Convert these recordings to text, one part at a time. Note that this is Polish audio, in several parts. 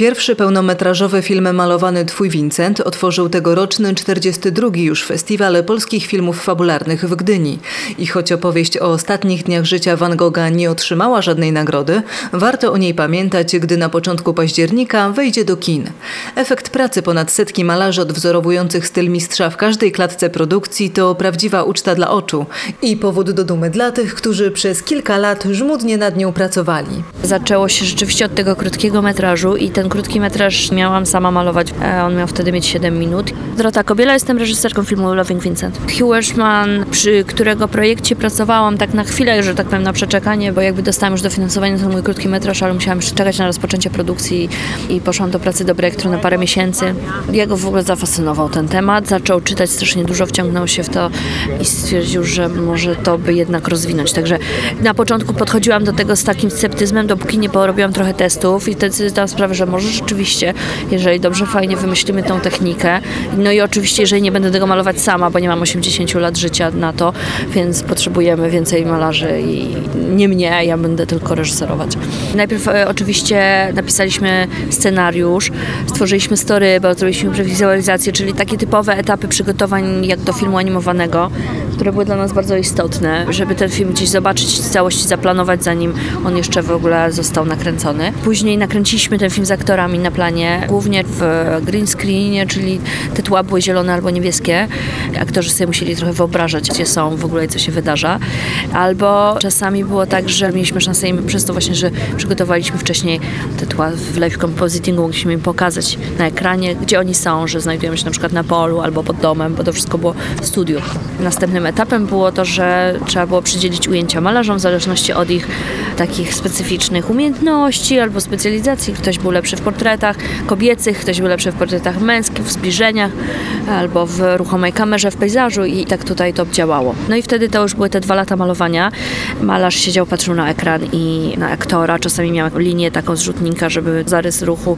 Pierwszy pełnometrażowy film malowany Twój Vincent otworzył tegoroczny 42. już Festiwal Polskich Filmów Fabularnych w Gdyni. I choć opowieść o ostatnich dniach życia Van Gogha nie otrzymała żadnej nagrody, warto o niej pamiętać, gdy na początku października wejdzie do kin. Efekt pracy ponad setki malarzy odwzorowujących styl mistrza w każdej klatce produkcji to prawdziwa uczta dla oczu i powód do dumy dla tych, którzy przez kilka lat żmudnie nad nią pracowali. Zaczęło się rzeczywiście od tego krótkiego metrażu i ten ten krótki metraż miałam sama malować. E, on miał wtedy mieć 7 minut. Dorota Kobiela, jestem reżyserką filmu Loving Vincent. Hugh Ashman, przy którego projekcie pracowałam tak na chwilę, że tak powiem na przeczekanie, bo jakby dostałam już dofinansowanie na mój krótki metraż, ale musiałam jeszcze czekać na rozpoczęcie produkcji i poszłam do pracy do projektu na parę miesięcy. Jego w ogóle zafascynował ten temat, zaczął czytać strasznie dużo, wciągnął się w to i stwierdził, że może to by jednak rozwinąć. Także na początku podchodziłam do tego z takim sceptyzmem, dopóki nie porobiłam trochę testów i wtedy zdałam sprawę, że może rzeczywiście, jeżeli dobrze, fajnie wymyślimy tą technikę. No i oczywiście, jeżeli nie będę tego malować sama, bo nie mam 80 lat życia na to, więc potrzebujemy więcej malarzy i nie mnie, ja będę tylko reżyserować. Najpierw e, oczywiście napisaliśmy scenariusz, stworzyliśmy story, bo zrobiliśmy prewizualizację, czyli takie typowe etapy przygotowań jak do filmu animowanego, które były dla nas bardzo istotne, żeby ten film gdzieś zobaczyć, całości zaplanować, zanim on jeszcze w ogóle został nakręcony. Później nakręciliśmy ten film z aktorami na planie, głównie w green screenie, czyli te tła były zielone albo niebieskie. Aktorzy sobie musieli trochę wyobrażać, gdzie są w ogóle i co się wydarza. Albo czasami było tak, że mieliśmy szansę im przez to właśnie, że przygotowaliśmy wcześniej te tła w live compositingu, mogliśmy im pokazać na ekranie, gdzie oni są, że znajdujemy się na przykład na polu albo pod domem, bo to wszystko było w studiu. Następnym etapem było to, że trzeba było przydzielić ujęcia malarzom w zależności od ich takich specyficznych umiejętności albo specjalizacji. Ktoś był lepszy w portretach kobiecych, ktoś był lepszy w portretach męskich, w zbliżeniach albo w ruchomej kamerze, w pejzażu i tak tutaj to działało. No i wtedy to już były te dwa lata malowania. Malarz siedział, patrzył na ekran i na aktora. Czasami miał linię taką zrzutnika, żeby zarys ruchu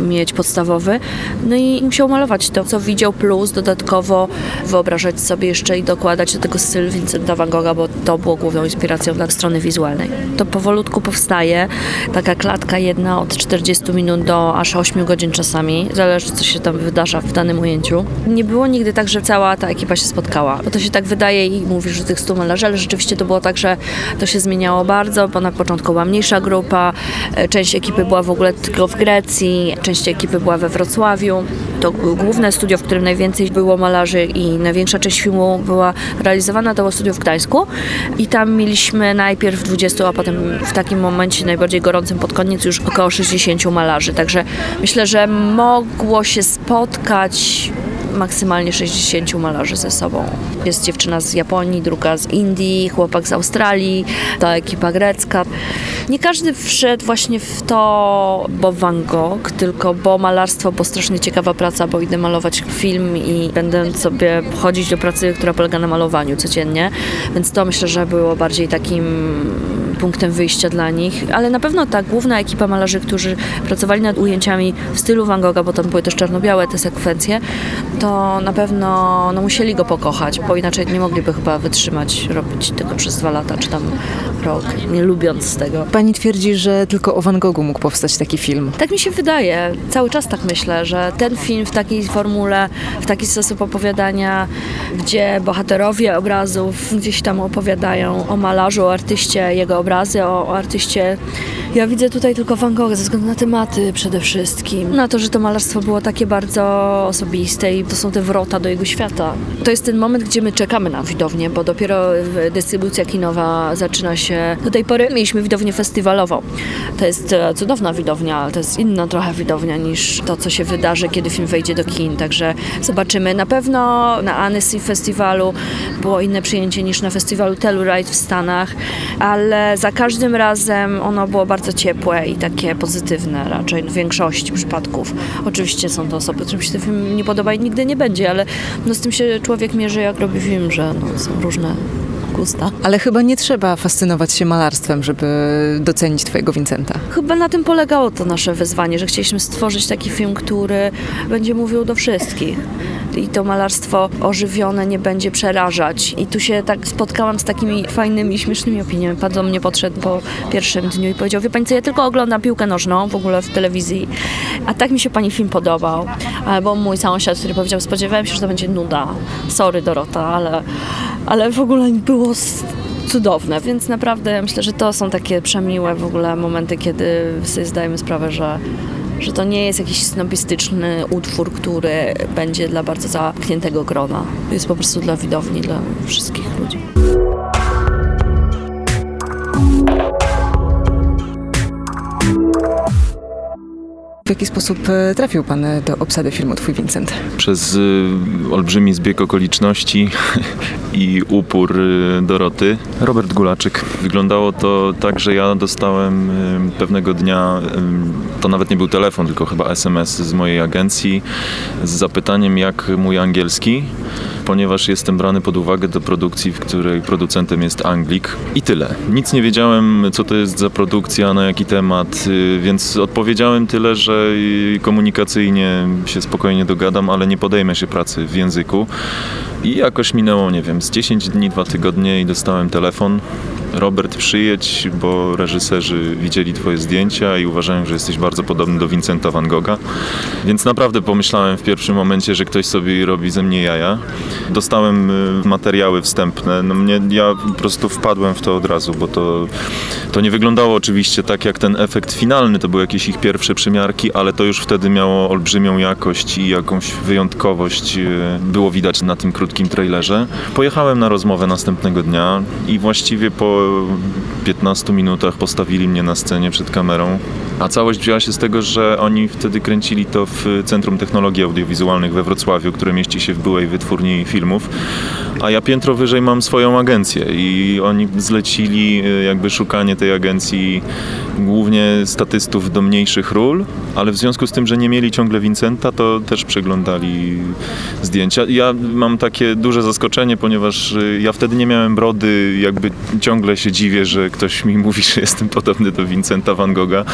mieć podstawowy. No i musiał malować to, co widział, plus dodatkowo wyobrażać sobie jeszcze i dokładać do tego styl Vincenta van Gogha, bo to było główną inspiracją dla strony wizualnej. To powolutku powstaje, taka klatka jedna od 40 minut do aż 8 godzin czasami, zależy co się tam wydarza w danym ujęciu. Nie było nigdy tak, że cała ta ekipa się spotkała, bo to się tak wydaje i mówisz, że tych 100 malarzy, ale rzeczywiście to było tak, że to się zmieniało bardzo, bo na początku była mniejsza grupa, e, część ekipy była w ogóle tylko w Grecji, część ekipy była we Wrocławiu. To główne studio, w którym najwięcej było malarzy i największa część filmu była realizowana, to było studio w Gdańsku. I tam mieliśmy najpierw 20, a potem w takim momencie najbardziej gorącym pod koniec już około 60 malarzy, także myślę, że mogło się spotkać maksymalnie 60 malarzy ze sobą. Jest dziewczyna z Japonii, druga z Indii, chłopak z Australii, ta ekipa grecka. Nie każdy wszedł właśnie w to, bo Van Gogh, tylko bo malarstwo, bo strasznie ciekawa praca, bo idę malować film i będę sobie chodzić do pracy, która polega na malowaniu codziennie, więc to myślę, że było bardziej takim punktem wyjścia dla nich, ale na pewno ta główna ekipa malarzy, którzy pracowali nad ujęciami w stylu Van Gogha, bo tam były też czarno-białe te sekwencje, to na pewno no, musieli go pokochać, bo inaczej nie mogliby chyba wytrzymać, robić tego przez dwa lata, czy tam rok, nie lubiąc tego. Pani twierdzi, że tylko o Van Goghu mógł powstać taki film. Tak mi się wydaje. Cały czas tak myślę, że ten film w takiej formule, w taki sposób opowiadania, gdzie bohaterowie obrazów gdzieś tam opowiadają o malarzu, o artyście, jego obrazy, o, o artyście. Ja widzę tutaj tylko Van Gogha ze względu na tematy przede wszystkim. Na to, że to malarstwo było takie bardzo osobiste i to są te wrota do jego świata. To jest ten moment, gdzie my czekamy na widownię, bo dopiero dystrybucja kinowa zaczyna się. Do tej pory mieliśmy widownię festiwalową. To jest e, cudowna widownia, ale to jest inna trochę widownia niż to, co się wydarzy, kiedy film wejdzie do kin. Także zobaczymy. Na pewno na Annecy Festiwalu było inne przyjęcie niż na festiwalu Telluride w Stanach, ale za każdym razem ono było bardzo ciepłe i takie pozytywne raczej w większości przypadków. Oczywiście są to osoby, którym się ten film nie podoba i nigdy nie będzie, ale no z tym się człowiek mierzy, jak robi film, że no, są różne gusta. Ale chyba nie trzeba fascynować się malarstwem, żeby docenić Twojego Vincenta. Chyba na tym polegało to nasze wyzwanie, że chcieliśmy stworzyć taki film, który będzie mówił do wszystkich. I to malarstwo ożywione nie będzie przerażać. I tu się tak spotkałam z takimi fajnymi, śmiesznymi opiniami. Pan do mnie podszedł po pierwszym dniu i powiedział, wie pani co, ja tylko oglądam piłkę nożną w ogóle w telewizji, a tak mi się pani film podobał. Albo mój sąsiad, który powiedział, spodziewałem się, że to będzie nuda. Sorry Dorota, ale, ale w ogóle było cudowne, więc naprawdę myślę, że to są takie przemiłe w ogóle momenty, kiedy sobie zdajemy sprawę, że że to nie jest jakiś snobistyczny utwór, który będzie dla bardzo zamkniętego grona. Jest po prostu dla widowni, dla wszystkich ludzi. W jaki sposób e, trafił Pan e, do obsady filmu Twój Vincent? Przez y, olbrzymi zbieg okoliczności i upór Doroty. Robert Gulaczyk. Wyglądało to tak, że ja dostałem pewnego dnia, to nawet nie był telefon, tylko chyba SMS z mojej agencji z zapytaniem, jak mój angielski ponieważ jestem brany pod uwagę do produkcji, w której producentem jest Anglik. I tyle. Nic nie wiedziałem, co to jest za produkcja, na jaki temat, y, więc odpowiedziałem tyle, że komunikacyjnie się spokojnie dogadam, ale nie podejmę się pracy w języku. I jakoś minęło, nie wiem, z 10 dni, 2 tygodnie i dostałem telefon Robert, przyjedź, bo reżyserzy widzieli twoje zdjęcia i uważają, że jesteś bardzo podobny do Vincenta van Gogha. Więc naprawdę pomyślałem w pierwszym momencie, że ktoś sobie robi ze mnie jaja. Dostałem y, materiały wstępne. No mnie, ja po prostu wpadłem w to od razu, bo to, to nie wyglądało oczywiście tak jak ten efekt finalny. To były jakieś ich pierwsze przymiarki, ale to już wtedy miało olbrzymią jakość i jakąś wyjątkowość y, było widać na tym krótkim trailerze. Pojechałem na rozmowę następnego dnia i właściwie po 15 minutach postawili mnie na scenie przed kamerą. A całość wzięła się z tego, że oni wtedy kręcili to w Centrum Technologii Audiowizualnych we Wrocławiu, które mieści się w byłej wytwórni filmów. A ja piętro wyżej mam swoją agencję i oni zlecili y, jakby szukanie tej agencji głównie statystów do mniejszych ról, ale w związku z tym, że nie mieli ciągle Vincenta, to też przeglądali zdjęcia. Ja mam takie duże zaskoczenie, ponieważ y, ja wtedy nie miałem brody, jakby ciągle się dziwię, że ktoś mi mówi, że jestem podobny do Vincenta van Gogha,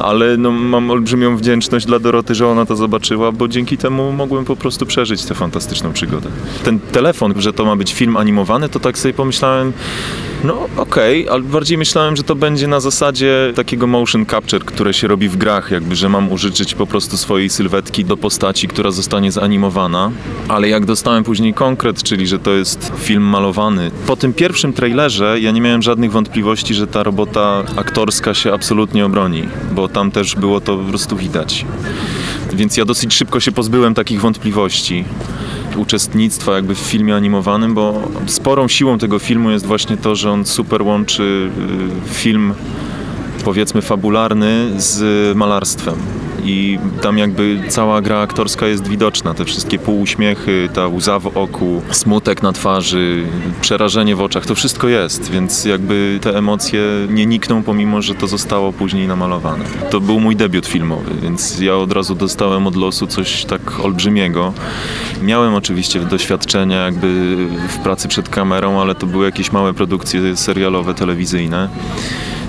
ale no, mam olbrzymią wdzięczność dla Doroty, że ona to zobaczyła, bo dzięki temu mogłem po prostu przeżyć tę fantastyczną przygodę. Ten telefon, że to ma być film animowany, to tak sobie pomyślałem, no okej, okay, ale bardziej myślałem, że to będzie na zasadzie takiego motion capture, które się robi w grach, jakby, że mam użyczyć po prostu swojej sylwetki do postaci, która zostanie zanimowana. Ale jak dostałem później konkret, czyli że to jest film malowany, po tym pierwszym trailerze ja nie miałem żadnych wątpliwości, że ta robota aktorska się absolutnie obroni, bo tam też było to po prostu widać. Więc ja dosyć szybko się pozbyłem takich wątpliwości uczestnictwa jakby w filmie animowanym, bo sporą siłą tego filmu jest właśnie to, że on super łączy y, film powiedzmy fabularny z malarstwem i tam jakby cała gra aktorska jest widoczna. Te wszystkie półuśmiechy, ta łza w oku, smutek na twarzy, przerażenie w oczach, to wszystko jest, więc jakby te emocje nie nikną, pomimo, że to zostało później namalowane. To był mój debiut filmowy, więc ja od razu dostałem od losu coś tak olbrzymiego. Miałem oczywiście doświadczenia jakby w pracy przed kamerą, ale to były jakieś małe produkcje serialowe, telewizyjne.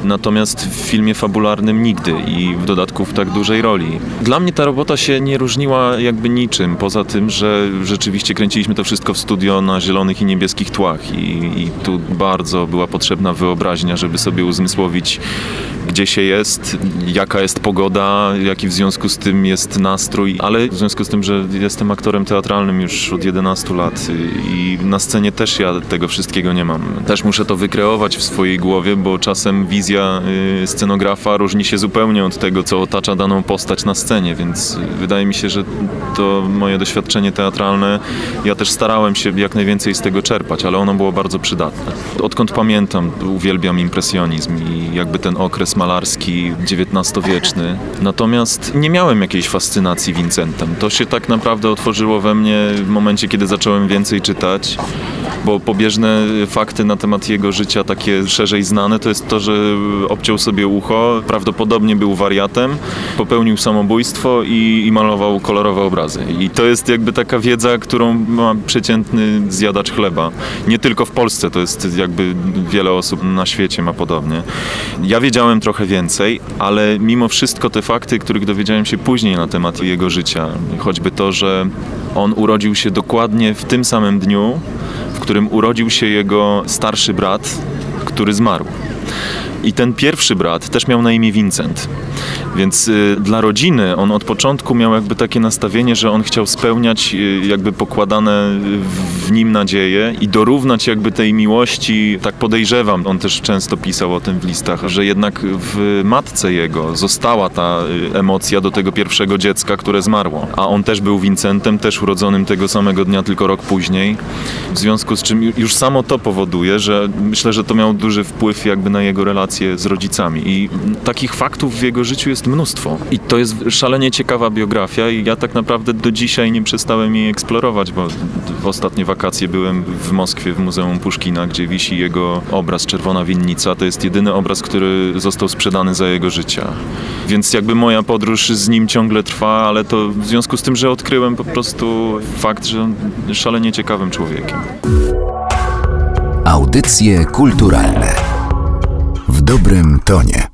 Natomiast w filmie fabularnym nigdy i w dodatku w tak dużej roli. Dla mnie ta robota się nie różniła jakby niczym, poza tym, że rzeczywiście kręciliśmy to wszystko w studio na zielonych i niebieskich tłach i, i tu bardzo była potrzebna wyobraźnia, żeby sobie uzmysłowić, gdzie się jest, jaka jest pogoda, jaki w związku z tym jest nastrój, ale w związku z tym, że jestem aktorem teatralnym już od 11 lat i na scenie też ja tego wszystkiego nie mam. Też muszę to wykreować w swojej głowie, bo czasem wizja wizja y, scenografa różni się zupełnie od tego, co otacza daną postać na scenie, więc wydaje mi się, że to moje doświadczenie teatralne, ja też starałem się jak najwięcej z tego czerpać, ale ono było bardzo przydatne. Odkąd pamiętam, uwielbiam impresjonizm i jakby ten okres malarski XIX-wieczny. Natomiast nie miałem jakiejś fascynacji Vincentem. To się tak naprawdę otworzyło we mnie w momencie, kiedy zacząłem więcej czytać, bo pobieżne fakty na temat jego życia, takie szerzej znane, to jest to, że obciął sobie ucho, prawdopodobnie był wariatem, popełnił samobójstwo i, i malował kolorowe obrazy. I to jest jakby taka wiedza, którą ma przeciętny zjadacz chleba. Nie tylko w Polsce, to jest jakby wiele osób na świecie ma podobnie. Ja wiedziałem trochę więcej, ale mimo wszystko te fakty, których dowiedziałem się później na temat jego życia, choćby to, że On urodził się dokładnie w tym samym dniu, w którym urodził się jego starszy brat, który zmarł. I ten pierwszy brat też miał na imię Vincent. Więc y, dla rodziny on od początku miał jakby takie nastawienie, że on chciał spełniać y, jakby pokładane w, nim nadzieje i dorównać jakby tej miłości, tak podejrzewam, on też często pisał o tym w listach, że jednak w matce jego została ta y, emocja do tego pierwszego dziecka, które zmarło. A on też był Vincentem, też urodzonym tego samego dnia, tylko rok później. W związku z czym ju- już samo to powoduje, że myślę, że to miał duży wpływ jakby na jego relacje z rodzicami. I takich faktów w jego życiu jest mnóstwo. I to jest szalenie ciekawa biografia i ja tak naprawdę do dzisiaj nie przestałem jej eksplorować, bo w ostatnie wakacje byłem w Moskwie w Muzeum Puszkina, gdzie wisi jego obraz Czerwona Winnica. To jest jedyny obraz, który został sprzedany za jego życia. Więc jakby moja podróż z nim ciągle trwa, ale to w związku z tym, że odkryłem po prostu fakt, że szalenie ciekawym człowiekiem. Audycje kulturalne w dobrym tonie.